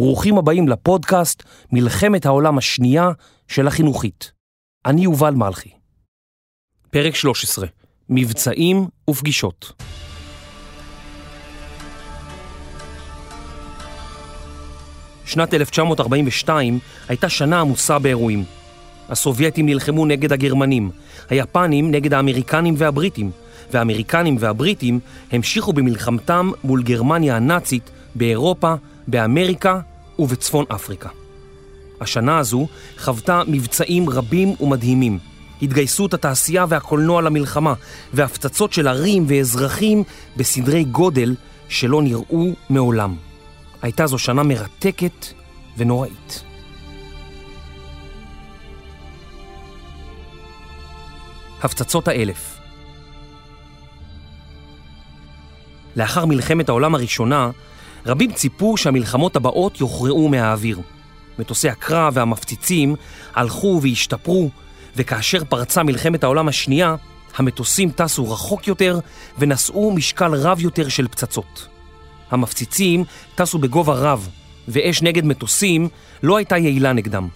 ברוכים הבאים לפודקאסט מלחמת העולם השנייה של החינוכית. אני יובל מלכי. פרק 13, מבצעים ופגישות. שנת 1942 הייתה שנה עמוסה באירועים. הסובייטים נלחמו נגד הגרמנים, היפנים נגד האמריקנים והבריטים, והאמריקנים והבריטים המשיכו במלחמתם מול גרמניה הנאצית באירופה, באמריקה ובצפון אפריקה. השנה הזו חוותה מבצעים רבים ומדהימים. התגייסות התעשייה והקולנוע למלחמה, והפצצות של ערים ואזרחים בסדרי גודל שלא נראו מעולם. הייתה זו שנה מרתקת ונוראית. הפצצות האלף לאחר מלחמת העולם הראשונה, רבים ציפו שהמלחמות הבאות יוכרעו מהאוויר. מטוסי הקרב והמפציצים הלכו והשתפרו, וכאשר פרצה מלחמת העולם השנייה, המטוסים טסו רחוק יותר ונשאו משקל רב יותר של פצצות. המפציצים טסו בגובה רב, ואש נגד מטוסים לא הייתה יעילה נגדם.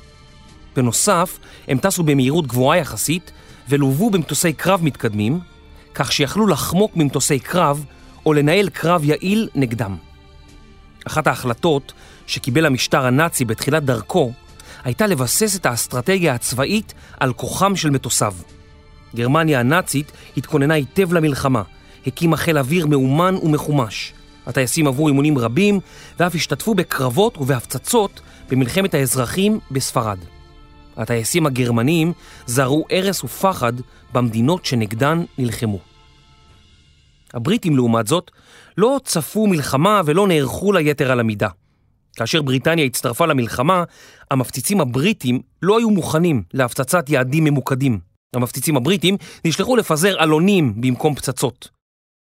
בנוסף, הם טסו במהירות גבוהה יחסית, ולוו במטוסי קרב מתקדמים, כך שיכלו לחמוק ממטוסי קרב או לנהל קרב יעיל נגדם. אחת ההחלטות שקיבל המשטר הנאצי בתחילת דרכו הייתה לבסס את האסטרטגיה הצבאית על כוחם של מטוסיו. גרמניה הנאצית התכוננה היטב למלחמה, הקימה חיל אוויר מאומן ומחומש. הטייסים עברו אימונים רבים ואף השתתפו בקרבות ובהפצצות במלחמת האזרחים בספרד. הטייסים הגרמנים זרעו הרס ופחד במדינות שנגדן נלחמו. הבריטים, לעומת זאת, לא צפו מלחמה ולא נערכו ליתר על המידה. כאשר בריטניה הצטרפה למלחמה, המפציצים הבריטים לא היו מוכנים להפצצת יעדים ממוקדים. המפציצים הבריטים נשלחו לפזר עלונים במקום פצצות.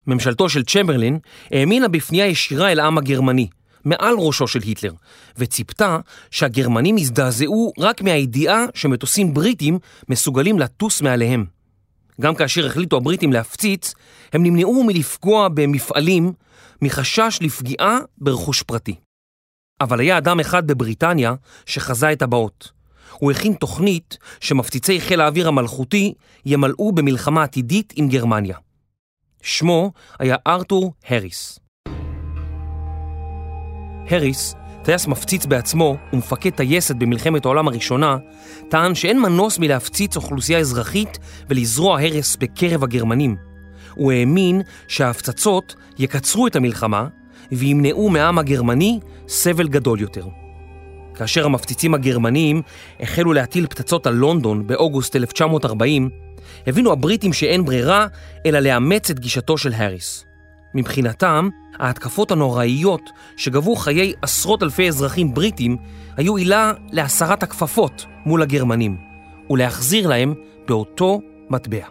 ממשלתו של צ'מברלין האמינה בפנייה ישירה אל העם הגרמני, מעל ראשו של היטלר, וציפתה שהגרמנים יזדעזעו רק מהידיעה שמטוסים בריטים מסוגלים לטוס מעליהם. גם כאשר החליטו הבריטים להפציץ, הם נמנעו מלפגוע במפעלים מחשש לפגיעה ברכוש פרטי. אבל היה אדם אחד בבריטניה שחזה את הבאות. הוא הכין תוכנית שמפציצי חיל האוויר המלכותי ימלאו במלחמה עתידית עם גרמניה. שמו היה ארתור הריס. הריס, טייס מפציץ בעצמו ומפקד טייסת במלחמת העולם הראשונה, טען שאין מנוס מלהפציץ אוכלוסייה אזרחית ולזרוע הרס בקרב הגרמנים. הוא האמין שההפצצות יקצרו את המלחמה וימנעו מהעם הגרמני סבל גדול יותר. כאשר המפציצים הגרמנים החלו להטיל פצצות על לונדון באוגוסט 1940, הבינו הבריטים שאין ברירה אלא לאמץ את גישתו של האריס. מבחינתם, ההתקפות הנוראיות שגבו חיי עשרות אלפי אזרחים בריטים היו עילה להסרת הכפפות מול הגרמנים ולהחזיר להם באותו מטבע.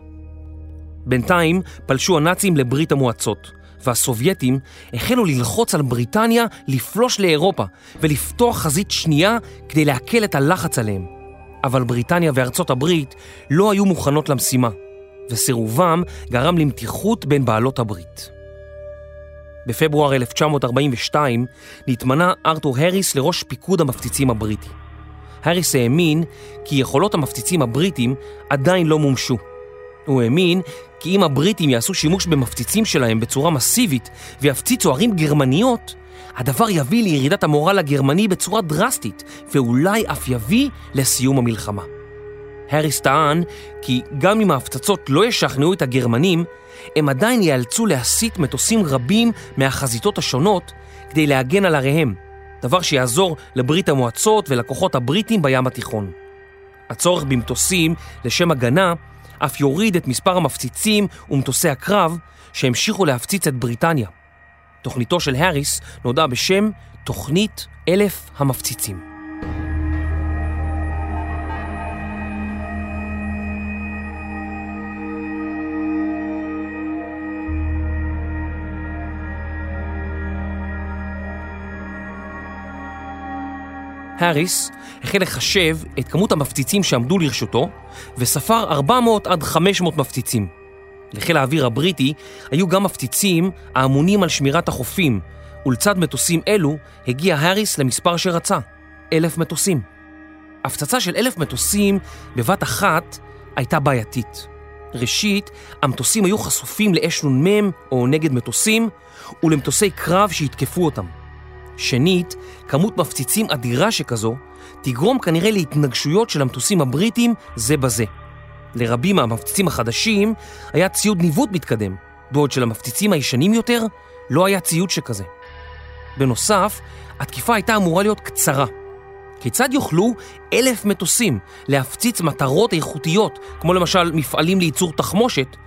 בינתיים פלשו הנאצים לברית המועצות, והסובייטים החלו ללחוץ על בריטניה לפלוש לאירופה ולפתוח חזית שנייה כדי להקל את הלחץ עליהם. אבל בריטניה וארצות הברית לא היו מוכנות למשימה, וסירובם גרם למתיחות בין בעלות הברית. בפברואר 1942 נתמנה ארתור הריס לראש פיקוד המפציצים הבריטי. האריס האמין כי יכולות המפציצים הבריטים עדיין לא מומשו. הוא האמין כי אם הבריטים יעשו שימוש במפציצים שלהם בצורה מסיבית ויפציצו ערים גרמניות, הדבר יביא לירידת המורל הגרמני בצורה דרסטית, ואולי אף יביא לסיום המלחמה. האריס טען כי גם אם ההפצצות לא ישכנעו את הגרמנים, הם עדיין ייאלצו להסיט מטוסים רבים מהחזיתות השונות כדי להגן על עריהם, דבר שיעזור לברית המועצות ולכוחות הבריטים בים התיכון. הצורך במטוסים לשם הגנה אף יוריד את מספר המפציצים ומטוסי הקרב שהמשיכו להפציץ את בריטניה. תוכניתו של האריס נודעה בשם תוכנית אלף המפציצים. האריס החל לחשב את כמות המפציצים שעמדו לרשותו וספר 400 עד 500 מפציצים. לחיל האוויר הבריטי היו גם מפציצים האמונים על שמירת החופים, ולצד מטוסים אלו הגיע האריס למספר שרצה, אלף מטוסים. הפצצה של אלף מטוסים בבת אחת הייתה בעייתית. ראשית, המטוסים היו חשופים לאש נ"מ או נגד מטוסים ולמטוסי קרב שיתקפו אותם. שנית, כמות מפציצים אדירה שכזו תגרום כנראה להתנגשויות של המטוסים הבריטים זה בזה. לרבים מהמפציצים החדשים היה ציוד ניווט מתקדם, בעוד שלמפציצים הישנים יותר לא היה ציוד שכזה. בנוסף, התקיפה הייתה אמורה להיות קצרה. כיצד יוכלו אלף מטוסים להפציץ מטרות איכותיות, כמו למשל מפעלים לייצור תחמושת,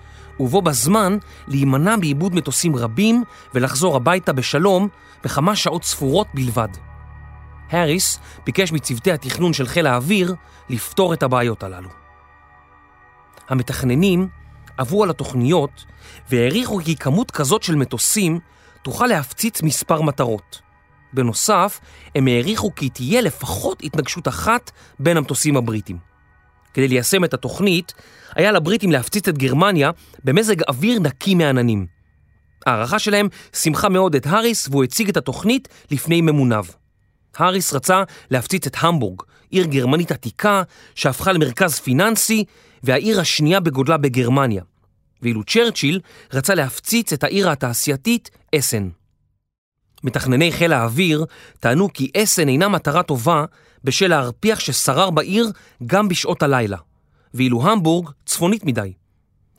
ובו בזמן להימנע בעיבוד מטוסים רבים ולחזור הביתה בשלום בכמה שעות ספורות בלבד. האריס ביקש מצוותי התכנון של חיל האוויר לפתור את הבעיות הללו. המתכננים עברו על התוכניות והעריכו כי כמות כזאת של מטוסים תוכל להפציץ מספר מטרות. בנוסף, הם העריכו כי תהיה לפחות התנגשות אחת בין המטוסים הבריטים. כדי ליישם את התוכנית, היה לבריטים להפציץ את גרמניה במזג אוויר נקי מעננים. ההערכה שלהם שמחה מאוד את האריס והוא הציג את התוכנית לפני ממוניו. האריס רצה להפציץ את המבורג, עיר גרמנית עתיקה שהפכה למרכז פיננסי והעיר השנייה בגודלה בגרמניה. ואילו צ'רצ'יל רצה להפציץ את העיר התעשייתית אסן. מתכנני חיל האוויר טענו כי אסן אינה מטרה טובה בשל ההרפיח ששרר בעיר גם בשעות הלילה, ואילו המבורג צפונית מדי.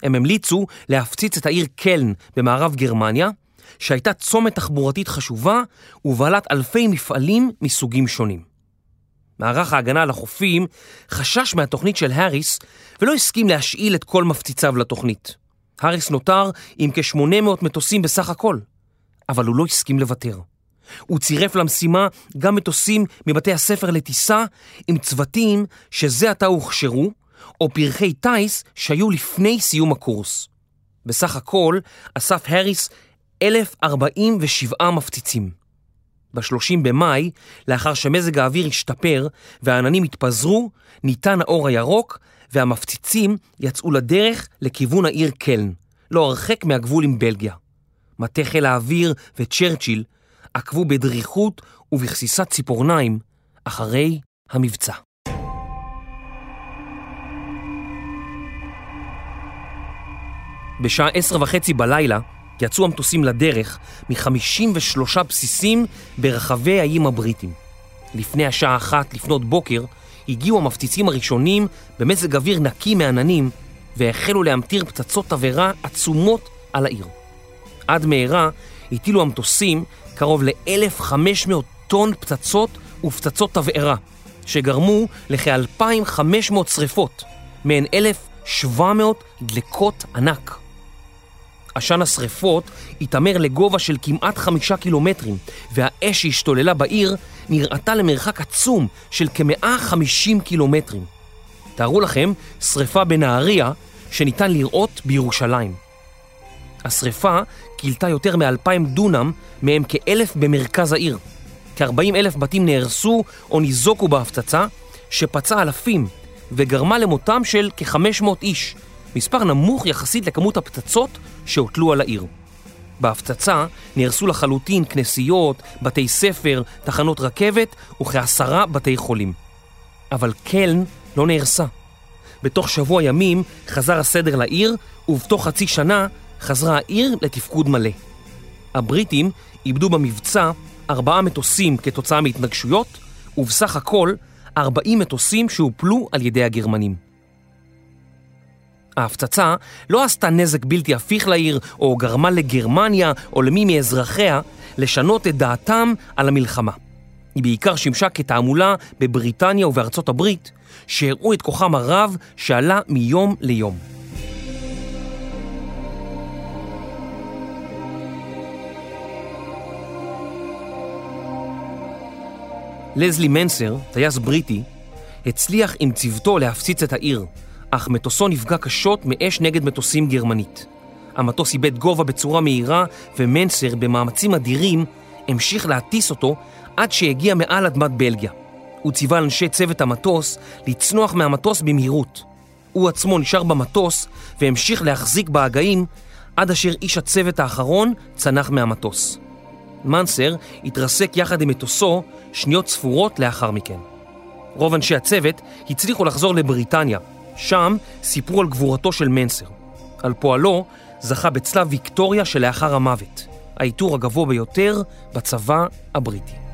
הם המליצו להפציץ את העיר קלן במערב גרמניה, שהייתה צומת תחבורתית חשובה ובעלת אלפי מפעלים מסוגים שונים. מערך ההגנה על החופים חשש מהתוכנית של האריס ולא הסכים להשאיל את כל מפציציו לתוכנית. האריס נותר עם כ-800 מטוסים בסך הכל, אבל הוא לא הסכים לוותר. הוא צירף למשימה גם מטוסים מבתי הספר לטיסה עם צוותים שזה עתה הוכשרו, או פרחי טיס שהיו לפני סיום הקורס. בסך הכל אסף האריס 1,047 מפציצים. ב-30 במאי, לאחר שמזג האוויר השתפר והעננים התפזרו, ניתן האור הירוק והמפציצים יצאו לדרך לכיוון העיר קלן, לא הרחק מהגבול עם בלגיה. מטה חיל האוויר וצ'רצ'יל עקבו בדריכות ובכסיסת ציפורניים אחרי המבצע. בשעה עשר וחצי בלילה יצאו המטוסים לדרך מ-53 בסיסים ברחבי האיים הבריטים. לפני השעה אחת לפנות בוקר הגיעו המפציצים הראשונים במזג אוויר נקי מעננים והחלו להמטיר פצצות תבערה עצומות על העיר. עד מהרה הטילו המטוסים קרוב ל-1,500 טון פצצות ופצצות תבערה, שגרמו לכ-2,500 שריפות, מהן 1,700 דלקות ענק. עשן השריפות התעמר לגובה של כמעט חמישה קילומטרים, והאש שהשתוללה בעיר נראתה למרחק עצום של כ-150 קילומטרים. תארו לכם שריפה בנהריה שניתן לראות בירושלים. השריפה כילתה יותר מ-2,000 דונם, מהם כאלף במרכז העיר. כ-40 אלף בתים נהרסו או ניזוקו בהפצצה, שפצעה אלפים וגרמה למותם של כ-500 איש, מספר נמוך יחסית לכמות הפצצות שהוטלו על העיר. בהפצצה נהרסו לחלוטין כנסיות, בתי ספר, תחנות רכבת וכעשרה בתי חולים. אבל קלן לא נהרסה. בתוך שבוע ימים חזר הסדר לעיר, ובתוך חצי שנה חזרה העיר לתפקוד מלא. הבריטים איבדו במבצע ארבעה מטוסים כתוצאה מהתנגשויות, ובסך הכל 40 מטוסים שהופלו על ידי הגרמנים. ההפצצה לא עשתה נזק בלתי הפיך לעיר, או גרמה לגרמניה או למי מאזרחיה לשנות את דעתם על המלחמה. היא בעיקר שימשה כתעמולה בבריטניה ובארצות הברית, שהראו את כוחם הרב שעלה מיום ליום. לזלי מנסר, טייס בריטי, הצליח עם צוותו להפציץ את העיר, אך מטוסו נפגע קשות מאש נגד מטוסים גרמנית. המטוס איבד גובה בצורה מהירה, ומנסר, במאמצים אדירים, המשיך להטיס אותו עד שהגיע מעל אדמת בלגיה. הוא ציווה לאנשי צוות המטוס לצנוח מהמטוס במהירות. הוא עצמו נשאר במטוס והמשיך להחזיק בהגאים עד אשר איש הצוות האחרון צנח מהמטוס. מנסר התרסק יחד עם מטוסו שניות ספורות לאחר מכן. רוב אנשי הצוות הצליחו לחזור לבריטניה, שם סיפרו על גבורתו של מנסר. על פועלו זכה בצלב ויקטוריה שלאחר המוות, העיטור הגבוה ביותר בצבא הבריטי.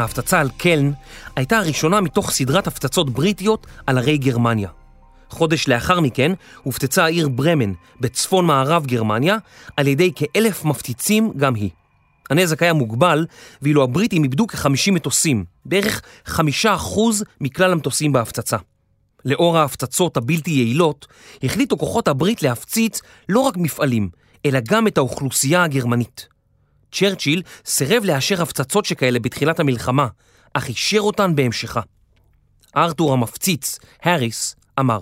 ההפצצה על קלן הייתה הראשונה מתוך סדרת הפצצות בריטיות על ערי גרמניה. חודש לאחר מכן הופצצה העיר ברמן בצפון מערב גרמניה על ידי כאלף מפציצים גם היא. הנזק היה מוגבל, ואילו הבריטים איבדו כ-50 מטוסים, בערך 5% מכלל המטוסים בהפצצה. לאור ההפצצות הבלתי יעילות, החליטו כוחות הברית להפציץ לא רק מפעלים, אלא גם את האוכלוסייה הגרמנית. צ'רצ'יל סירב לאשר הפצצות שכאלה בתחילת המלחמה, אך אישר אותן בהמשכה. ארתור המפציץ, האריס, אמר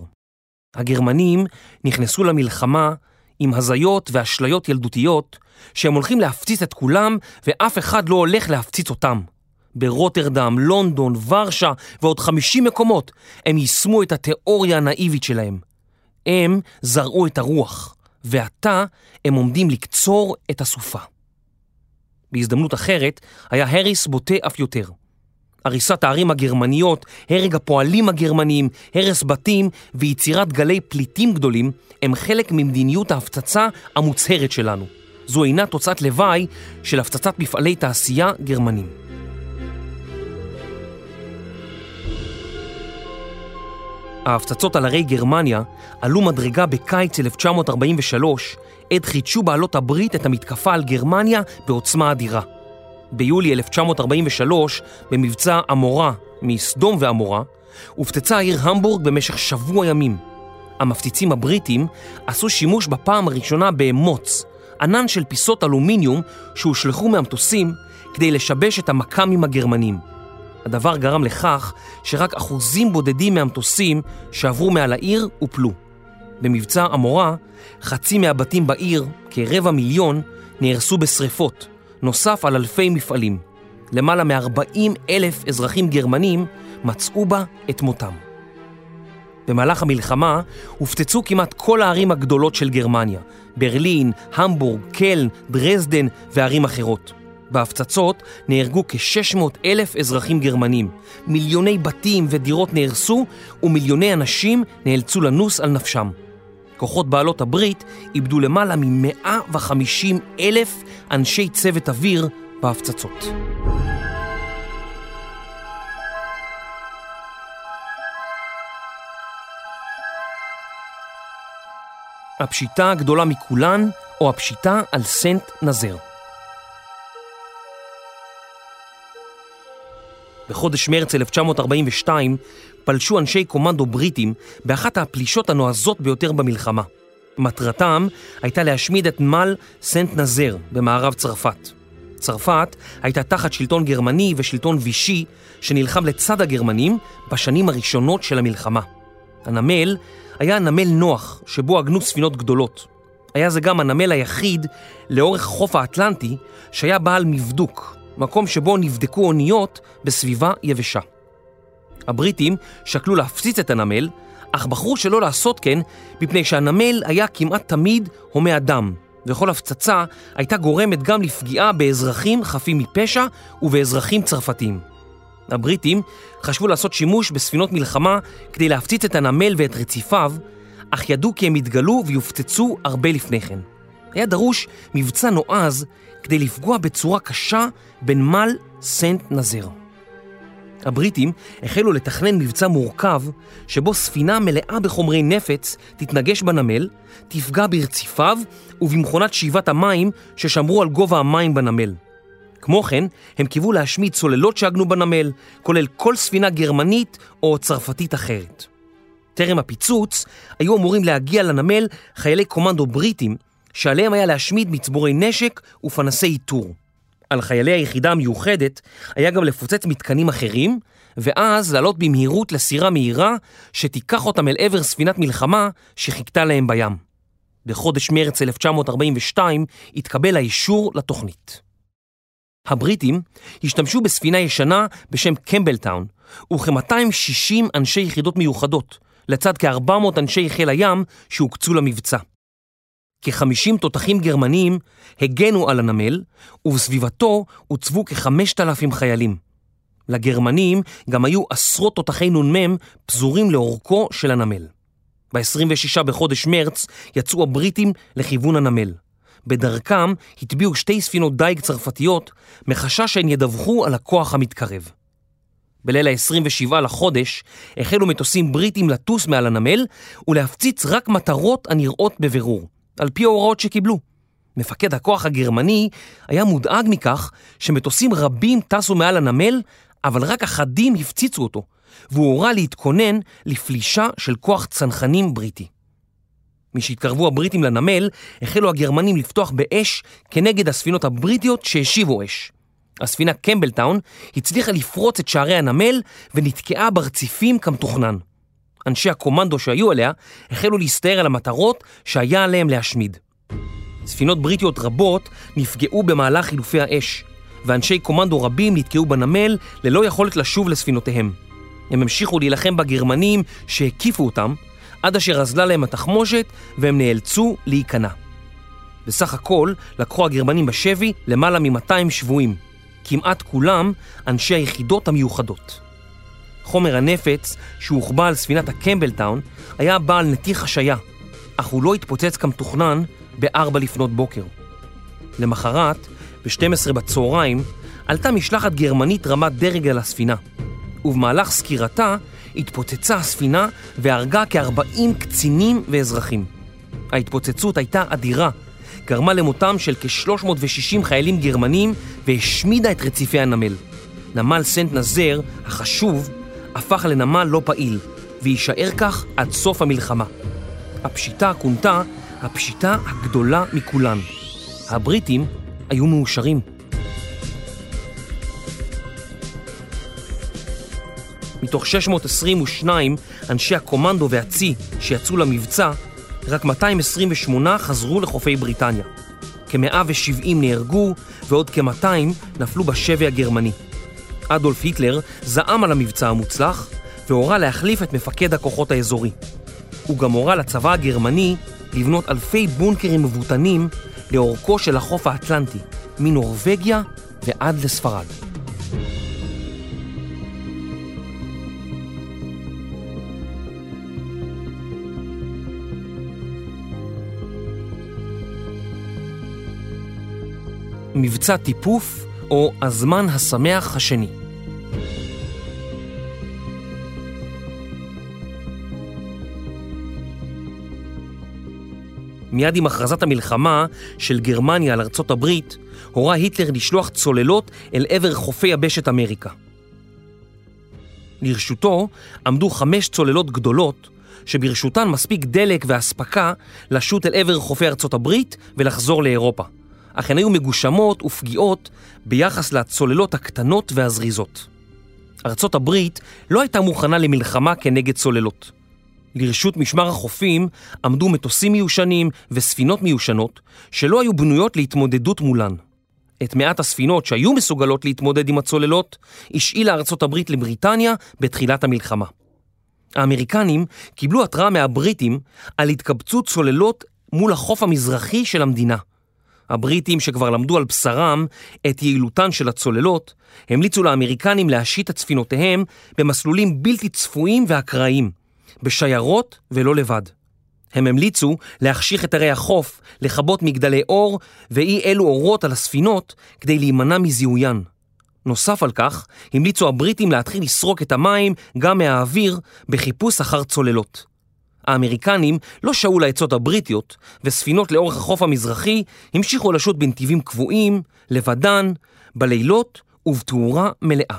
הגרמנים נכנסו למלחמה עם הזיות ואשליות ילדותיות שהם הולכים להפציץ את כולם ואף אחד לא הולך להפציץ אותם. ברוטרדם, לונדון, ורשה ועוד 50 מקומות הם יישמו את התיאוריה הנאיבית שלהם. הם זרעו את הרוח, ועתה הם עומדים לקצור את הסופה. בהזדמנות אחרת היה הריס בוטה אף יותר. הריסת הערים הגרמניות, הרג הפועלים הגרמניים, הרס בתים ויצירת גלי פליטים גדולים הם חלק ממדיניות ההפצצה המוצהרת שלנו. זו אינה תוצאת לוואי של הפצצת מפעלי תעשייה גרמנים. ההפצצות על ערי גרמניה עלו מדרגה בקיץ 1943, עת חידשו בעלות הברית את המתקפה על גרמניה בעוצמה אדירה. ביולי 1943, במבצע עמורה מסדום ועמורה, הופצצה העיר המבורג במשך שבוע ימים. המפציצים הבריטים עשו שימוש בפעם הראשונה באמוץ, ענן של פיסות אלומיניום שהושלכו מהמטוסים כדי לשבש את המכ"מים הגרמנים. הדבר גרם לכך שרק אחוזים בודדים מהמטוסים שעברו מעל העיר הופלו. במבצע עמורה, חצי מהבתים בעיר, כרבע מיליון, נהרסו בשריפות, נוסף על אלפי מפעלים. למעלה מ-40 אלף אזרחים גרמנים מצאו בה את מותם. במהלך המלחמה הופצצו כמעט כל הערים הגדולות של גרמניה, ברלין, המבורג, קלן, דרזדן וערים אחרות. בהפצצות נהרגו כ-600 אלף אזרחים גרמנים, מיליוני בתים ודירות נהרסו ומיליוני אנשים נאלצו לנוס על נפשם. כוחות בעלות הברית איבדו למעלה מ-150 אלף אנשי צוות אוויר בהפצצות. הפשיטה הגדולה מכולן, או הפשיטה על סנט נזר. בחודש מרץ 1942 פלשו אנשי קומנדו בריטים באחת הפלישות הנועזות ביותר במלחמה. מטרתם הייתה להשמיד את נמל סנט נזר במערב צרפת. צרפת הייתה תחת שלטון גרמני ושלטון וישי שנלחם לצד הגרמנים בשנים הראשונות של המלחמה. הנמל היה נמל נוח שבו עגנו ספינות גדולות. היה זה גם הנמל היחיד לאורך חוף האטלנטי שהיה בעל מבדוק, מקום שבו נבדקו אוניות בסביבה יבשה. הבריטים שקלו להפציץ את הנמל, אך בחרו שלא לעשות כן מפני שהנמל היה כמעט תמיד הומה אדם, וכל הפצצה הייתה גורמת גם לפגיעה באזרחים חפים מפשע ובאזרחים צרפתים. הבריטים חשבו לעשות שימוש בספינות מלחמה כדי להפציץ את הנמל ואת רציפיו, אך ידעו כי הם יתגלו ויופצצו הרבה לפני כן. היה דרוש מבצע נועז כדי לפגוע בצורה קשה בנמל סנט נזר. הבריטים החלו לתכנן מבצע מורכב שבו ספינה מלאה בחומרי נפץ תתנגש בנמל, תפגע ברציפיו ובמכונת שאיבת המים ששמרו על גובה המים בנמל. כמו כן, הם קיוו להשמיד צוללות שעגנו בנמל, כולל כל ספינה גרמנית או צרפתית אחרת. טרם הפיצוץ, היו אמורים להגיע לנמל חיילי קומנדו בריטים, שעליהם היה להשמיד מצבורי נשק ופנסי איתור. על חיילי היחידה המיוחדת היה גם לפוצץ מתקנים אחרים, ואז לעלות במהירות לסירה מהירה שתיקח אותם אל עבר ספינת מלחמה שחיכתה להם בים. בחודש מרץ 1942 התקבל האישור לתוכנית. הבריטים השתמשו בספינה ישנה בשם קמבלטאון, וכ-260 אנשי יחידות מיוחדות, לצד כ-400 אנשי חיל הים שהוקצו למבצע. כ-50 תותחים גרמניים הגנו על הנמל, ובסביבתו הוצבו כ-5,000 חיילים. לגרמנים גם היו עשרות תותחי נ"מ פזורים לאורכו של הנמל. ב-26 בחודש מרץ יצאו הבריטים לכיוון הנמל. בדרכם הטביעו שתי ספינות דייג צרפתיות מחשש שהן ידווחו על הכוח המתקרב. בליל ה-27 לחודש החלו מטוסים בריטים לטוס מעל הנמל ולהפציץ רק מטרות הנראות בבירור, על פי ההוראות שקיבלו. מפקד הכוח הגרמני היה מודאג מכך שמטוסים רבים טסו מעל הנמל, אבל רק אחדים הפציצו אותו, והוא הורה להתכונן לפלישה של כוח צנחנים בריטי. משהתקרבו הבריטים לנמל, החלו הגרמנים לפתוח באש כנגד הספינות הבריטיות שהשיבו אש. הספינה קמבלטאון הצליחה לפרוץ את שערי הנמל ונתקעה ברציפים כמתוכנן. אנשי הקומנדו שהיו עליה החלו להסתער על המטרות שהיה עליהם להשמיד. ספינות בריטיות רבות נפגעו במהלך חילופי האש, ואנשי קומנדו רבים נתקעו בנמל ללא יכולת לשוב לספינותיהם. הם המשיכו להילחם בגרמנים שהקיפו אותם, עד אשר אזלה להם התחמושת והם נאלצו להיכנע. בסך הכל לקחו הגרמנים בשבי למעלה מ-200 שבויים, כמעט כולם אנשי היחידות המיוחדות. חומר הנפץ שהוחבא על ספינת הקמבלטאון היה בעל נתיך השעיה, אך הוא לא התפוצץ כמתוכנן ב-4 לפנות בוקר. למחרת, ב-12 בצהריים, עלתה משלחת גרמנית רמת דרג על הספינה, ובמהלך סקירתה התפוצצה הספינה והרגה כ-40 קצינים ואזרחים. ההתפוצצות הייתה אדירה, גרמה למותם של כ-360 חיילים גרמנים והשמידה את רציפי הנמל. נמל סנט נזר, החשוב, הפך לנמל לא פעיל, ויישאר כך עד סוף המלחמה. הפשיטה כונתה הפשיטה הגדולה מכולן. הבריטים היו מאושרים. מתוך 622 אנשי הקומנדו והצי שיצאו למבצע, רק 228 חזרו לחופי בריטניה. כ-170 נהרגו ועוד כ-200 נפלו בשבי הגרמני. אדולף היטלר זעם על המבצע המוצלח והורה להחליף את מפקד הכוחות האזורי. הוא גם הורה לצבא הגרמני לבנות אלפי בונקרים מבוטנים לאורכו של החוף האטלנטי, מנורבגיה ועד לספרד. מבצע טיפוף או הזמן השמח השני. מיד עם הכרזת המלחמה של גרמניה על ארצות הברית, הורה היטלר לשלוח צוללות אל עבר חופי יבשת אמריקה. לרשותו עמדו חמש צוללות גדולות, שברשותן מספיק דלק ואספקה לשוט אל עבר חופי ארצות הברית ולחזור לאירופה. אך הן היו מגושמות ופגיעות ביחס לצוללות הקטנות והזריזות. ארצות הברית לא הייתה מוכנה למלחמה כנגד צוללות. לרשות משמר החופים עמדו מטוסים מיושנים וספינות מיושנות שלא היו בנויות להתמודדות מולן. את מעט הספינות שהיו מסוגלות להתמודד עם הצוללות השאילה ארצות הברית לבריטניה בתחילת המלחמה. האמריקנים קיבלו התראה מהבריטים על התקבצות צוללות מול החוף המזרחי של המדינה. הבריטים שכבר למדו על בשרם את יעילותן של הצוללות, המליצו לאמריקנים להשית את ספינותיהם במסלולים בלתי צפויים ואקראיים, בשיירות ולא לבד. הם המליצו להחשיך את ערי החוף, לכבות מגדלי אור ואי אלו אורות על הספינות כדי להימנע מזיהוין. נוסף על כך, המליצו הבריטים להתחיל לסרוק את המים גם מהאוויר בחיפוש אחר צוללות. האמריקנים לא שעו לעצות הבריטיות, וספינות לאורך החוף המזרחי המשיכו לשוט בנתיבים קבועים, לבדן, בלילות ובתאורה מלאה.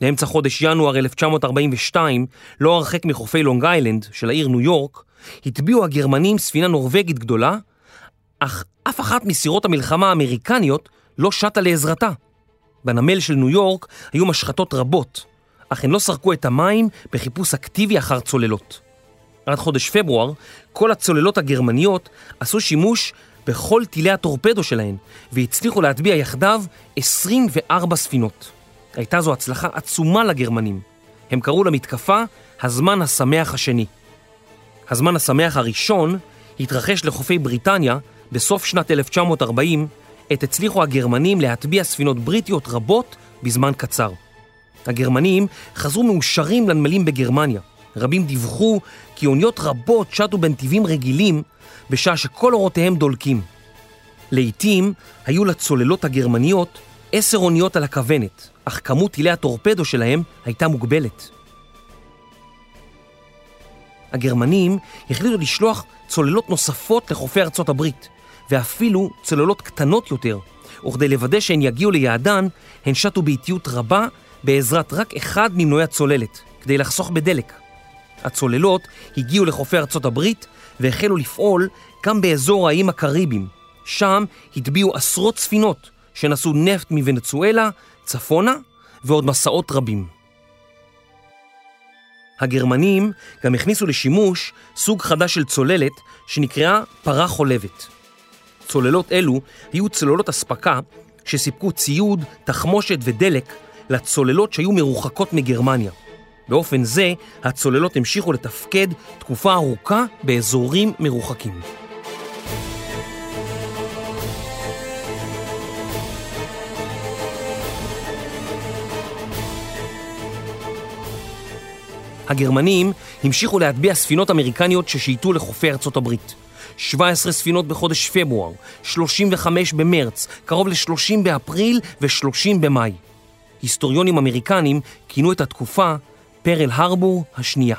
לאמצע חודש ינואר 1942, לא הרחק מחופי לונג איילנד של העיר ניו יורק, הטביעו הגרמנים ספינה נורווגית גדולה, אך אף אחת מסירות המלחמה האמריקניות לא שטה לעזרתה. בנמל של ניו יורק היו משחטות רבות, אך הן לא סרקו את המים בחיפוש אקטיבי אחר צוללות. עד חודש פברואר, כל הצוללות הגרמניות עשו שימוש בכל טילי הטורפדו שלהן, והצליחו להטביע יחדיו 24 ספינות. הייתה זו הצלחה עצומה לגרמנים. הם קראו למתקפה הזמן השמח השני. הזמן השמח הראשון התרחש לחופי בריטניה בסוף שנת 1940, עת הצליחו הגרמנים להטביע ספינות בריטיות רבות בזמן קצר. הגרמנים חזרו מאושרים לנמלים בגרמניה. רבים דיווחו כי אוניות רבות שטו בנתיבים רגילים בשעה שכל אורותיהם דולקים. לעתים היו לצוללות הגרמניות עשר אוניות על הכוונת, אך כמות טילי הטורפדו שלהם הייתה מוגבלת. הגרמנים החליטו לשלוח צוללות נוספות לחופי ארצות הברית, ואפילו צוללות קטנות יותר, וכדי לוודא שהן יגיעו ליעדן, הן שטו באיטיות רבה בעזרת רק אחד ממנועי הצוללת, כדי לחסוך בדלק. הצוללות הגיעו לחופי ארצות הברית והחלו לפעול גם באזור האיים הקריביים. שם הטביעו עשרות ספינות שנשאו נפט מוונצואלה, צפונה ועוד מסעות רבים. הגרמנים גם הכניסו לשימוש סוג חדש של צוללת שנקראה פרה חולבת. צוללות אלו היו צוללות אספקה שסיפקו ציוד, תחמושת ודלק לצוללות שהיו מרוחקות מגרמניה. באופן זה, הצוללות המשיכו לתפקד תקופה ארוכה באזורים מרוחקים. הגרמנים המשיכו להטביע ספינות אמריקניות ששייטו לחופי ארצות הברית. 17 ספינות בחודש פברואר, 35 במרץ, קרוב ל-30 באפריל ו-30 במאי. היסטוריונים אמריקנים כינו את התקופה פרל הרבור השנייה.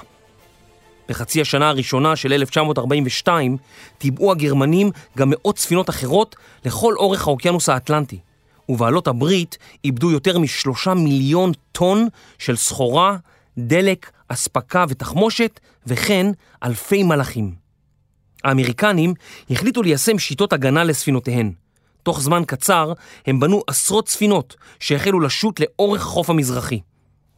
בחצי השנה הראשונה של 1942 טיבעו הגרמנים גם מאות ספינות אחרות לכל אורך האוקיינוס האטלנטי, ובעלות הברית איבדו יותר משלושה מיליון טון של סחורה, דלק, אספקה ותחמושת, וכן אלפי מלאכים. האמריקנים החליטו ליישם שיטות הגנה לספינותיהן. תוך זמן קצר הם בנו עשרות ספינות שהחלו לשוט לאורך החוף המזרחי.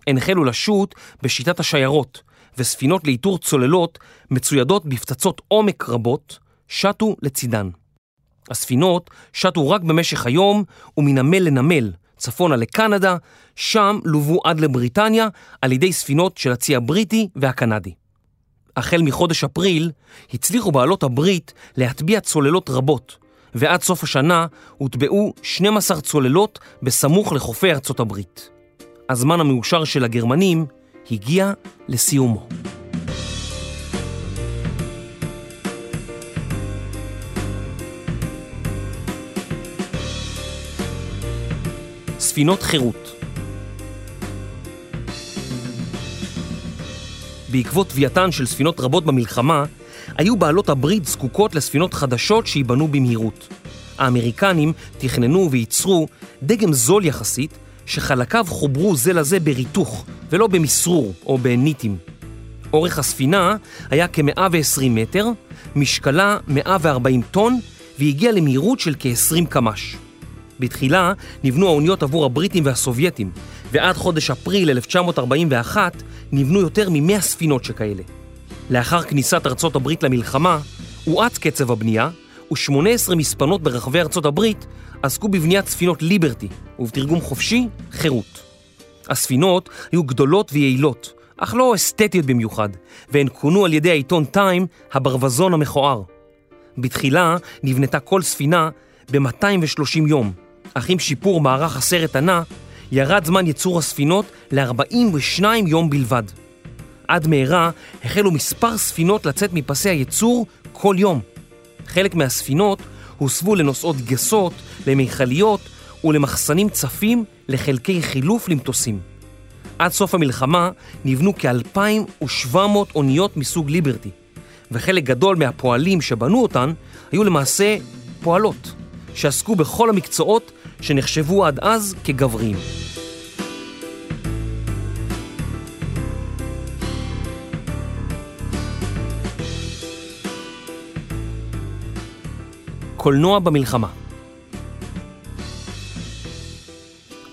הן החלו לשוט בשיטת השיירות, וספינות לאיתור צוללות מצוידות בפצצות עומק רבות, שטו לצידן. הספינות שטו רק במשך היום ומנמל לנמל, צפונה לקנדה, שם לוו עד לבריטניה על ידי ספינות של הצי הבריטי והקנדי. החל מחודש אפריל הצליחו בעלות הברית להטביע צוללות רבות, ועד סוף השנה הוטבעו 12 צוללות בסמוך לחופי ארצות הברית. הזמן המאושר של הגרמנים הגיע לסיומו. ספינות חירות בעקבות תביעתן של ספינות רבות במלחמה, היו בעלות הברית זקוקות לספינות חדשות שייבנו במהירות. האמריקנים תכננו וייצרו דגם זול יחסית, שחלקיו חוברו זה לזה בריתוך, ולא במסרור או בניטים. אורך הספינה היה כ-120 מטר, משקלה 140 טון, והגיע למהירות של כ-20 קמ"ש. בתחילה נבנו האוניות עבור הבריטים והסובייטים, ועד חודש אפריל 1941 נבנו יותר מ-100 ספינות שכאלה. לאחר כניסת ארצות הברית למלחמה, הואץ קצב הבנייה, ו-18 מספנות ברחבי ארצות הברית עסקו בבניית ספינות ליברטי, ובתרגום חופשי, חירות. הספינות היו גדולות ויעילות, אך לא אסתטיות במיוחד, והן כונו על ידי העיתון טיים הברווזון המכוער. בתחילה נבנתה כל ספינה ב-230 יום, אך עם שיפור מערך הסרט ענה, ירד זמן ייצור הספינות ל-42 יום בלבד. עד מהרה החלו מספר ספינות לצאת מפסי הייצור כל יום. חלק מהספינות הוסבו לנוסעות גסות, למיכליות ולמחסנים צפים לחלקי חילוף למטוסים. עד סוף המלחמה נבנו כ-2,700 אוניות מסוג ליברטי, וחלק גדול מהפועלים שבנו אותן היו למעשה פועלות, שעסקו בכל המקצועות שנחשבו עד אז כגבריים. קולנוע במלחמה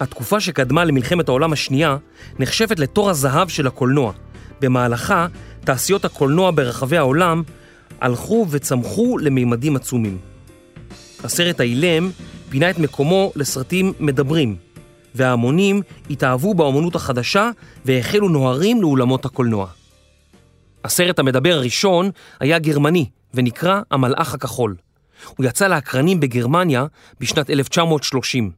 התקופה שקדמה למלחמת העולם השנייה נחשבת לתור הזהב של הקולנוע. במהלכה, תעשיות הקולנוע ברחבי העולם הלכו וצמחו למימדים עצומים. הסרט האילם פינה את מקומו לסרטים מדברים, וההמונים התאהבו באמנות החדשה והחלו נוהרים לאולמות הקולנוע. הסרט המדבר הראשון היה גרמני ונקרא המלאך הכחול. הוא יצא לאקרנים בגרמניה בשנת 1930.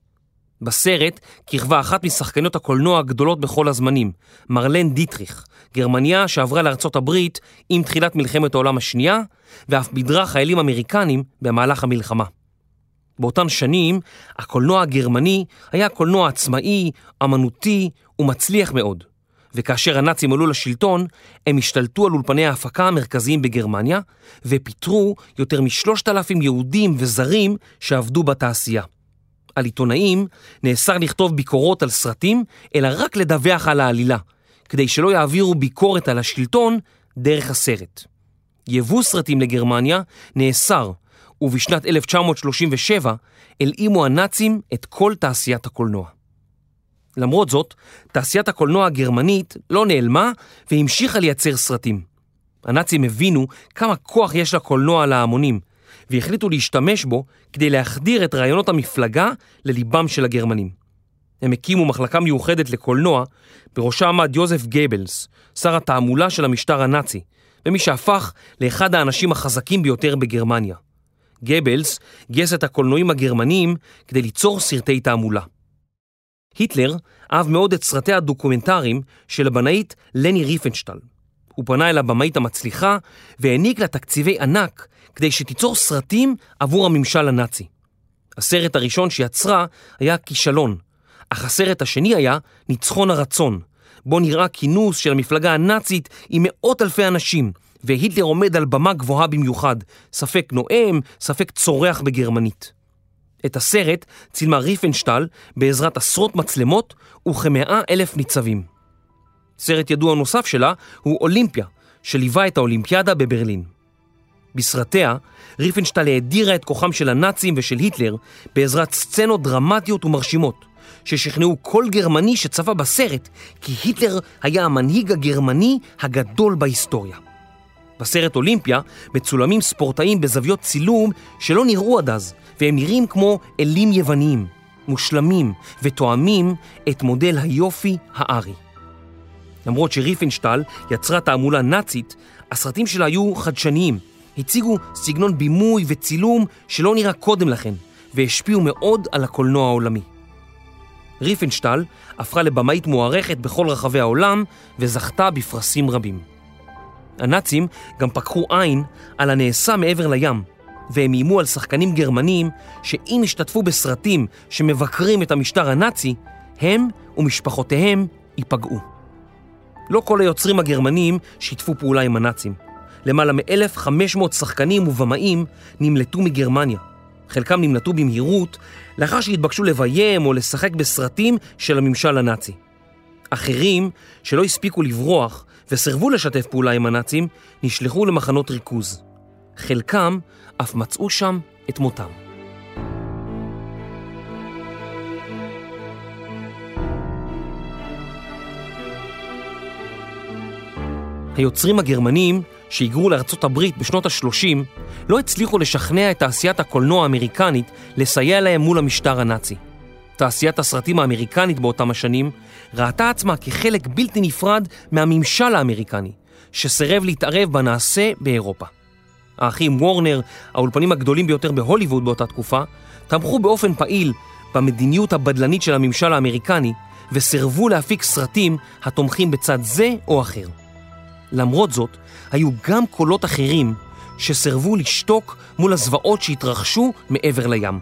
בסרט כיכבה אחת משחקניות הקולנוע הגדולות בכל הזמנים, מרלן דיטריך, גרמניה שעברה לארצות הברית עם תחילת מלחמת העולם השנייה, ואף בידרה חיילים אמריקנים במהלך המלחמה. באותן שנים, הקולנוע הגרמני היה קולנוע עצמאי, אמנותי ומצליח מאוד. וכאשר הנאצים עלו לשלטון, הם השתלטו על אולפני ההפקה המרכזיים בגרמניה, ופיטרו יותר משלושת אלפים יהודים וזרים שעבדו בתעשייה. על עיתונאים נאסר לכתוב ביקורות על סרטים, אלא רק לדווח על העלילה, כדי שלא יעבירו ביקורת על השלטון דרך הסרט. יבוא סרטים לגרמניה נאסר, ובשנת 1937 הלאימו הנאצים את כל תעשיית הקולנוע. למרות זאת, תעשיית הקולנוע הגרמנית לא נעלמה והמשיכה לייצר סרטים. הנאצים הבינו כמה כוח יש לקולנוע על ההמונים, והחליטו להשתמש בו כדי להחדיר את רעיונות המפלגה לליבם של הגרמנים. הם הקימו מחלקה מיוחדת לקולנוע, בראשה עמד יוזף גייבלס, שר התעמולה של המשטר הנאצי, ומי שהפך לאחד האנשים החזקים ביותר בגרמניה. גבלס גייס את הקולנועים הגרמניים כדי ליצור סרטי תעמולה. היטלר אהב מאוד את סרטי הדוקומנטריים של הבנאית לני ריפנשטל. הוא פנה אל הבמאית המצליחה והעניק לה תקציבי ענק כדי שתיצור סרטים עבור הממשל הנאצי. הסרט הראשון שיצרה היה כישלון, אך הסרט השני היה ניצחון הרצון, בו נראה כינוס של המפלגה הנאצית עם מאות אלפי אנשים, והיטלר עומד על במה גבוהה במיוחד, ספק נואם, ספק צורח בגרמנית. את הסרט צילמה ריפנשטל בעזרת עשרות מצלמות וכמאה אלף ניצבים. סרט ידוע נוסף שלה הוא אולימפיה, שליווה את האולימפיאדה בברלין. בסרטיה, ריפנשטל האדירה את כוחם של הנאצים ושל היטלר בעזרת סצנות דרמטיות ומרשימות, ששכנעו כל גרמני שצפה בסרט כי היטלר היה המנהיג הגרמני הגדול בהיסטוריה. בסרט אולימפיה מצולמים ספורטאים בזוויות צילום שלא נראו עד אז, והם נראים כמו אלים יווניים, מושלמים ותואמים את מודל היופי הארי. למרות שריפנשטל יצרה תעמולה נאצית, הסרטים שלה היו חדשניים, הציגו סגנון בימוי וצילום שלא נראה קודם לכן, והשפיעו מאוד על הקולנוע העולמי. ריפנשטל הפכה לבמאית מוערכת בכל רחבי העולם וזכתה בפרסים רבים. הנאצים גם פקחו עין על הנעשה מעבר לים, והם איימו על שחקנים גרמנים שאם ישתתפו בסרטים שמבקרים את המשטר הנאצי, הם ומשפחותיהם ייפגעו. לא כל היוצרים הגרמנים שיתפו פעולה עם הנאצים. למעלה מ-1,500 שחקנים ובמאים נמלטו מגרמניה. חלקם נמלטו במהירות לאחר שהתבקשו לביים או לשחק בסרטים של הממשל הנאצי. אחרים, שלא הספיקו לברוח וסירבו לשתף פעולה עם הנאצים, נשלחו למחנות ריכוז. חלקם אף מצאו שם את מותם. היוצרים הגרמנים שהיגרו לארצות הברית בשנות ה-30 לא הצליחו לשכנע את תעשיית הקולנוע האמריקנית לסייע להם מול המשטר הנאצי. תעשיית הסרטים האמריקנית באותם השנים ראתה עצמה כחלק בלתי נפרד מהממשל האמריקני, שסירב להתערב בנעשה באירופה. האחים וורנר, האולפנים הגדולים ביותר בהוליווד באותה תקופה, תמכו באופן פעיל במדיניות הבדלנית של הממשל האמריקני וסירבו להפיק סרטים התומכים בצד זה או אחר. למרות זאת, היו גם קולות אחרים שסירבו לשתוק מול הזוועות שהתרחשו מעבר לים.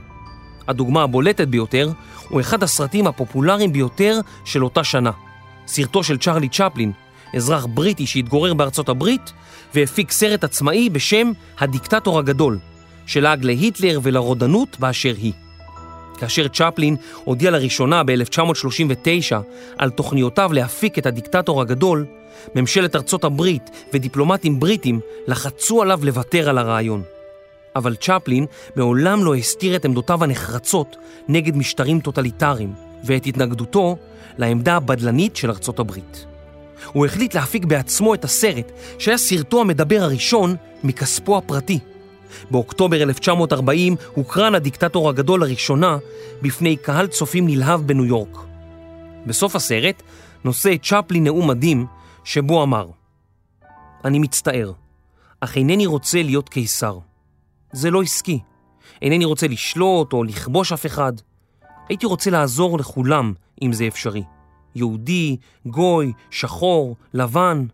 הדוגמה הבולטת ביותר הוא אחד הסרטים הפופולריים ביותר של אותה שנה, סרטו של צ'רלי צ'פלין, אזרח בריטי שהתגורר בארצות הברית, והפיק סרט עצמאי בשם הדיקטטור הגדול, שלעג להיטלר ולרודנות באשר היא. כאשר צ'פלין הודיע לראשונה ב-1939 על תוכניותיו להפיק את הדיקטטור הגדול, ממשלת ארצות הברית ודיפלומטים בריטים לחצו עליו לוותר על הרעיון. אבל צ'פלין מעולם לא הסתיר את עמדותיו הנחרצות נגד משטרים טוטליטריים ואת התנגדותו לעמדה הבדלנית של ארצות הברית. הוא החליט להפיק בעצמו את הסרט, שהיה סרטו המדבר הראשון מכספו הפרטי. באוקטובר 1940 הוקרן הדיקטטור הגדול לראשונה בפני קהל צופים נלהב בניו יורק. בסוף הסרט נושא צ'פלין נאום מדהים שבו אמר אני מצטער, אך אינני רוצה להיות קיסר. זה לא עסקי. אינני רוצה לשלוט או לכבוש אף אחד. הייתי רוצה לעזור לכולם, אם זה אפשרי. יהודי, גוי, שחור, לבן.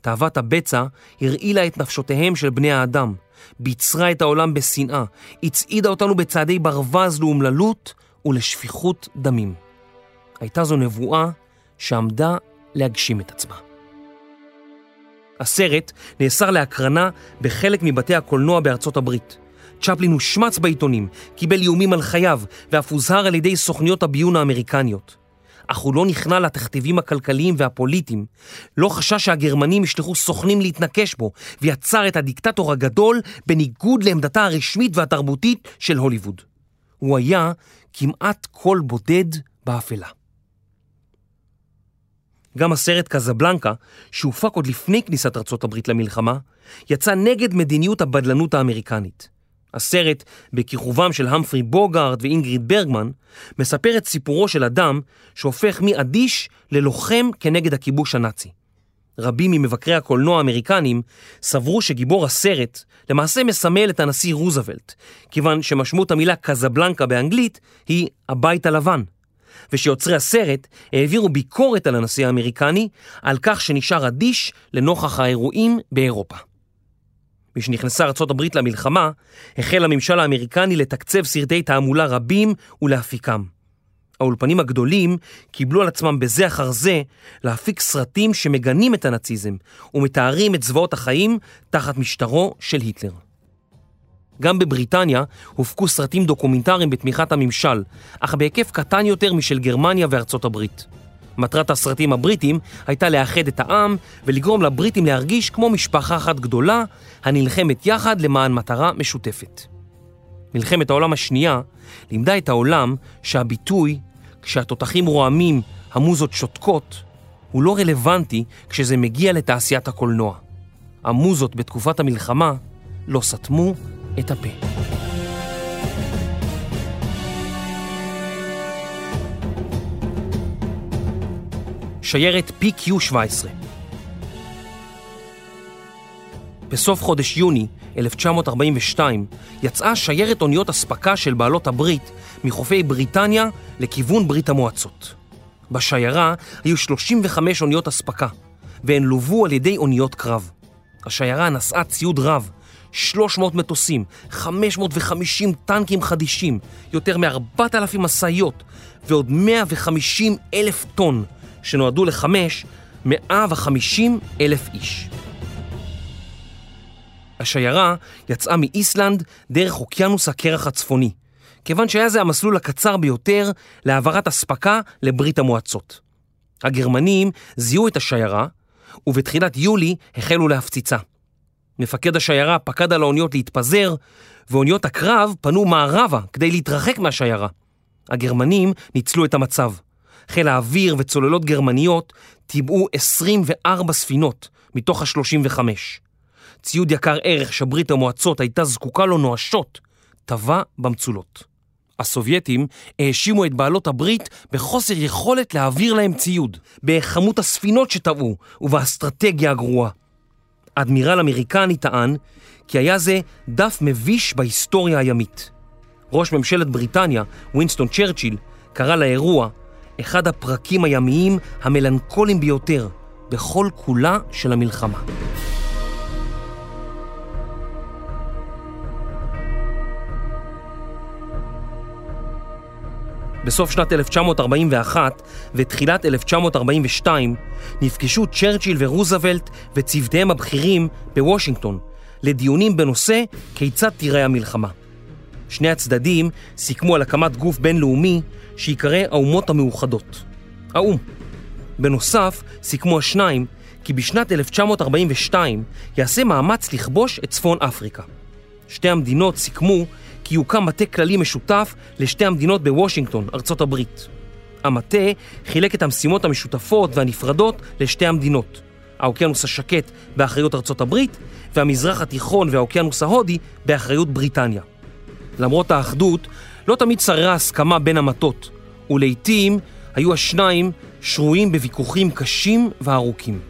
תאוות הבצע הרעילה את נפשותיהם של בני האדם, ביצרה את העולם בשנאה, הצעידה אותנו בצעדי ברווז לאומללות ולשפיכות דמים. הייתה זו נבואה שעמדה להגשים את עצמה. הסרט נאסר להקרנה בחלק מבתי הקולנוע בארצות הברית. צ'פלין הושמץ בעיתונים, קיבל איומים על חייו ואף הוזהר על ידי סוכניות הביון האמריקניות. אך הוא לא נכנע לתכתיבים הכלכליים והפוליטיים, לא חשש שהגרמנים ישלחו סוכנים להתנקש בו, ויצר את הדיקטטור הגדול בניגוד לעמדתה הרשמית והתרבותית של הוליווד. הוא היה כמעט קול בודד באפלה. גם הסרט קזבלנקה, שהופק עוד לפני כניסת ארצות הברית למלחמה, יצא נגד מדיניות הבדלנות האמריקנית. הסרט, בכיכובם של המפרי בוגארד ואינגריד ברגמן, מספר את סיפורו של אדם שהופך מאדיש ללוחם כנגד הכיבוש הנאצי. רבים ממבקרי הקולנוע האמריקנים סברו שגיבור הסרט למעשה מסמל את הנשיא רוזוולט, כיוון שמשמעות המילה קזבלנקה באנגלית היא הבית הלבן, ושיוצרי הסרט העבירו ביקורת על הנשיא האמריקני על כך שנשאר אדיש לנוכח האירועים באירופה. משנכנסה הברית למלחמה, החל הממשל האמריקני לתקצב סרטי תעמולה רבים ולהפיקם. האולפנים הגדולים קיבלו על עצמם בזה אחר זה להפיק סרטים שמגנים את הנאציזם ומתארים את זוועות החיים תחת משטרו של היטלר. גם בבריטניה הופקו סרטים דוקומנטריים בתמיכת הממשל, אך בהיקף קטן יותר משל גרמניה וארצות הברית. מטרת הסרטים הבריטים הייתה לאחד את העם ולגרום לבריטים להרגיש כמו משפחה אחת גדולה הנלחמת יחד למען מטרה משותפת. מלחמת העולם השנייה לימדה את העולם שהביטוי כשהתותחים רועמים, המוזות שותקות, הוא לא רלוונטי כשזה מגיע לתעשיית הקולנוע. המוזות בתקופת המלחמה לא סתמו את הפה. שיירת PQ-17 בסוף חודש יוני 1942 יצאה שיירת אוניות אספקה של בעלות הברית מחופי בריטניה לכיוון ברית המועצות. בשיירה היו 35 אוניות אספקה, והן לוו על ידי אוניות קרב. השיירה נשאה ציוד רב, 300 מטוסים, 550 טנקים חדישים, יותר מ-4,000 משאיות ועוד 150 אלף טון שנועדו לחמש 150 אלף איש. השיירה יצאה מאיסלנד דרך אוקיינוס הקרח הצפוני, כיוון שהיה זה המסלול הקצר ביותר להעברת אספקה לברית המועצות. הגרמנים זיהו את השיירה, ובתחילת יולי החלו להפציצה. מפקד השיירה פקד על האוניות להתפזר, ואוניות הקרב פנו מערבה כדי להתרחק מהשיירה. הגרמנים ניצלו את המצב. חיל האוויר וצוללות גרמניות טיבעו 24 ספינות מתוך ה-35. ציוד יקר ערך שברית המועצות הייתה זקוקה לו נואשות, טבע במצולות. הסובייטים האשימו את בעלות הברית בחוסר יכולת להעביר להם ציוד, בכמות הספינות שטבעו ובאסטרטגיה הגרועה. אדמירל אמריקני טען כי היה זה דף מביש בהיסטוריה הימית. ראש ממשלת בריטניה, וינסטון צ'רצ'יל, קרא לאירוע אחד הפרקים הימיים המלנכוליים ביותר בכל כולה של המלחמה. בסוף שנת 1941 ותחילת 1942 נפגשו צ'רצ'יל ורוזוולט וצוותיהם הבכירים בוושינגטון לדיונים בנושא כיצד תיראה המלחמה. שני הצדדים סיכמו על הקמת גוף בינלאומי שיקרא האומות המאוחדות, האו"ם. בנוסף, סיכמו השניים כי בשנת 1942 יעשה מאמץ לכבוש את צפון אפריקה. שתי המדינות סיכמו כי יוקם מטה כללי משותף לשתי המדינות בוושינגטון, ארצות הברית. המטה חילק את המשימות המשותפות והנפרדות לשתי המדינות. האוקיינוס השקט באחריות ארצות הברית, והמזרח התיכון והאוקיינוס ההודי באחריות בריטניה. למרות האחדות, לא תמיד שררה הסכמה בין המטות, ולעיתים היו השניים שרויים בוויכוחים קשים וארוכים.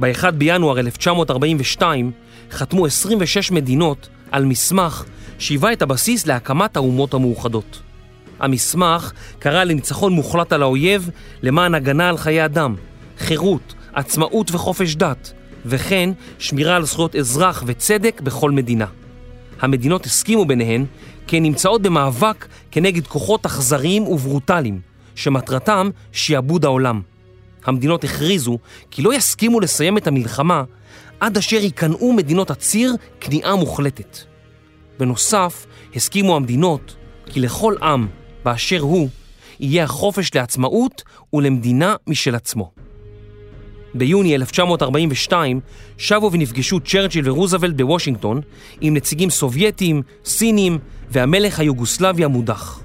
ב-1 בינואר 1942 חתמו 26 מדינות על מסמך שהיווה את הבסיס להקמת האומות המאוחדות. המסמך קרא לניצחון מוחלט על האויב למען הגנה על חיי אדם, חירות, עצמאות וחופש דת, וכן שמירה על זכויות אזרח וצדק בכל מדינה. המדינות הסכימו ביניהן כי הן נמצאות במאבק כנגד כוחות אכזריים וברוטליים, שמטרתם שיעבוד העולם. המדינות הכריזו כי לא יסכימו לסיים את המלחמה עד אשר ייכנעו מדינות הציר כניעה מוחלטת. בנוסף, הסכימו המדינות כי לכל עם באשר הוא יהיה החופש לעצמאות ולמדינה משל עצמו. ביוני 1942 שבו ונפגשו צ'רצ'יל ורוזוולט בוושינגטון עם נציגים סובייטים, סינים והמלך היוגוסלבי המודח.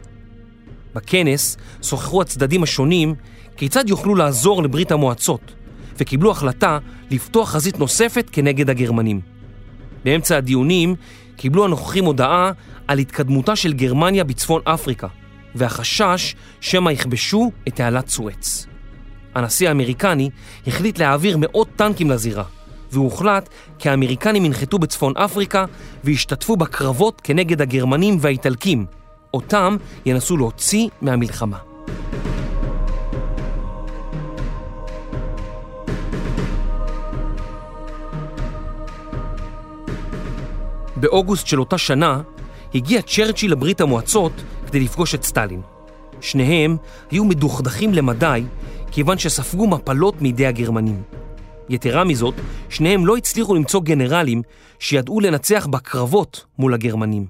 בכנס שוחחו הצדדים השונים כיצד יוכלו לעזור לברית המועצות וקיבלו החלטה לפתוח חזית נוספת כנגד הגרמנים. באמצע הדיונים קיבלו הנוכחים הודעה על התקדמותה של גרמניה בצפון אפריקה והחשש שמא יכבשו את תעלת סואץ. הנשיא האמריקני החליט להעביר מאות טנקים לזירה, והוחלט כי האמריקנים ינחתו בצפון אפריקה וישתתפו בקרבות כנגד הגרמנים והאיטלקים, אותם ינסו להוציא מהמלחמה. באוגוסט של אותה שנה הגיע צ'רצ'יל לברית המועצות כדי לפגוש את סטלין. שניהם היו מדוכדכים למדי כיוון שספגו מפלות מידי הגרמנים. יתרה מזאת, שניהם לא הצליחו למצוא גנרלים שידעו לנצח בקרבות מול הגרמנים.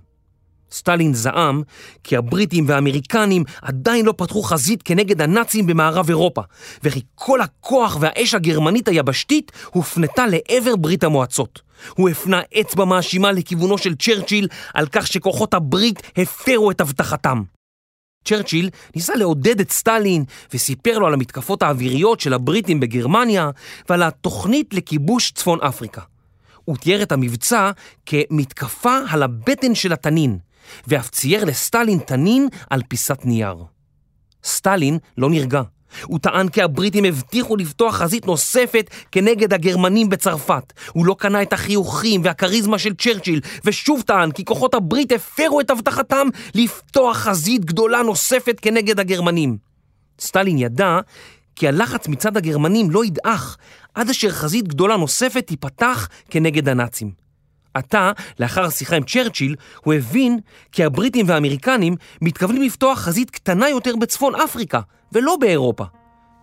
סטלין זעם כי הבריטים והאמריקנים עדיין לא פתחו חזית כנגד הנאצים במערב אירופה, וכי כל הכוח והאש הגרמנית היבשתית הופנתה לעבר ברית המועצות. הוא הפנה אצבע מאשימה לכיוונו של צ'רצ'יל על כך שכוחות הברית הפרו את הבטחתם. צ'רצ'יל ניסה לעודד את סטלין וסיפר לו על המתקפות האוויריות של הבריטים בגרמניה ועל התוכנית לכיבוש צפון אפריקה. הוא תיאר את המבצע כמתקפה על הבטן של התנין, ואף צייר לסטלין תנין על פיסת נייר. סטלין לא נרגע. הוא טען כי הבריטים הבטיחו לפתוח חזית נוספת כנגד הגרמנים בצרפת. הוא לא קנה את החיוכים והכריזמה של צ'רצ'יל, ושוב טען כי כוחות הברית הפרו את הבטחתם לפתוח חזית גדולה נוספת כנגד הגרמנים. סטלין ידע כי הלחץ מצד הגרמנים לא ידעך עד אשר חזית גדולה נוספת תיפתח כנגד הנאצים. עתה, לאחר השיחה עם צ'רצ'יל, הוא הבין כי הבריטים והאמריקנים מתכוונים לפתוח חזית קטנה יותר בצפון אפריקה, ולא באירופה.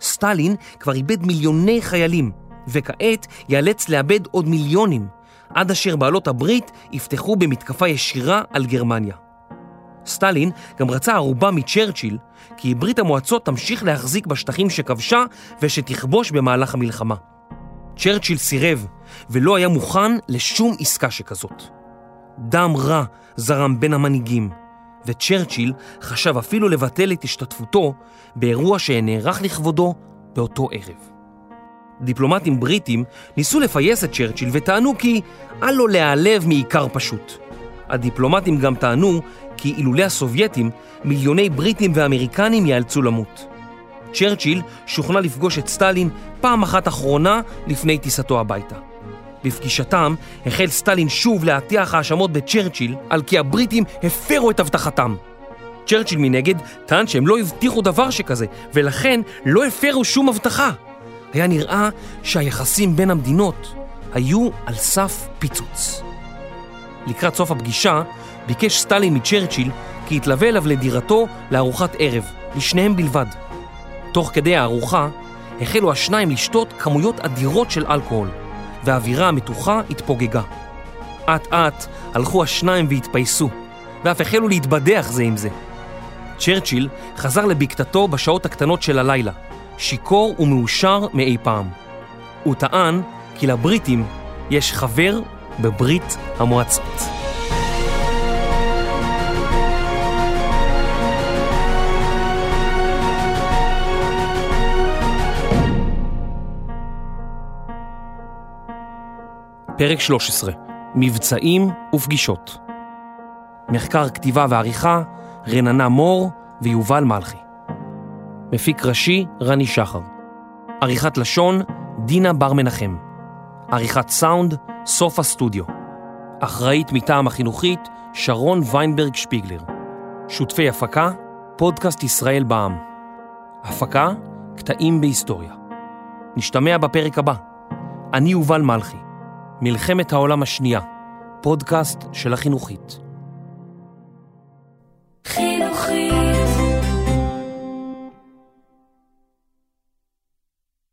סטלין כבר איבד מיליוני חיילים, וכעת ייאלץ לאבד עוד מיליונים, עד אשר בעלות הברית יפתחו במתקפה ישירה על גרמניה. סטלין גם רצה ערובה מצ'רצ'יל, כי ברית המועצות תמשיך להחזיק בשטחים שכבשה ושתכבוש במהלך המלחמה. צ'רצ'יל סירב, ולא היה מוכן לשום עסקה שכזאת. דם רע זרם בין המנהיגים, וצ'רצ'יל חשב אפילו לבטל את השתתפותו באירוע שנערך לכבודו באותו ערב. דיפלומטים בריטים ניסו לפייס את צ'רצ'יל וטענו כי אל לו להיעלב מעיקר פשוט. הדיפלומטים גם טענו כי אילולי הסובייטים, מיליוני בריטים ואמריקנים ייאלצו למות. צ'רצ'יל שוכנע לפגוש את סטלין פעם אחת אחרונה לפני טיסתו הביתה. בפגישתם החל סטלין שוב להטיח האשמות בצ'רצ'יל על כי הבריטים הפרו את הבטחתם. צ'רצ'יל מנגד טען שהם לא הבטיחו דבר שכזה, ולכן לא הפרו שום הבטחה. היה נראה שהיחסים בין המדינות היו על סף פיצוץ. לקראת סוף הפגישה ביקש סטלין מצ'רצ'יל כי התלווה אליו לדירתו לארוחת ערב, לשניהם בלבד. תוך כדי הארוחה החלו השניים לשתות כמויות אדירות של אלכוהול, והאווירה המתוחה התפוגגה. אט אט הלכו השניים והתפייסו, ואף החלו להתבדח זה עם זה. צ'רצ'יל חזר לבקתתו בשעות הקטנות של הלילה, שיכור ומאושר מאי פעם. הוא טען כי לבריטים יש חבר בברית המועצות. פרק 13 מבצעים ופגישות. מחקר כתיבה ועריכה רננה מור ויובל מלכי. מפיק ראשי רני שחר. עריכת לשון דינה בר מנחם. עריכת סאונד סוף הסטודיו אחראית מטעם החינוכית שרון ויינברג שפיגלר. שותפי הפקה פודקאסט ישראל בע"מ. הפקה קטעים בהיסטוריה. נשתמע בפרק הבא. אני יובל מלכי מלחמת העולם השנייה, פודקאסט של החינוכית.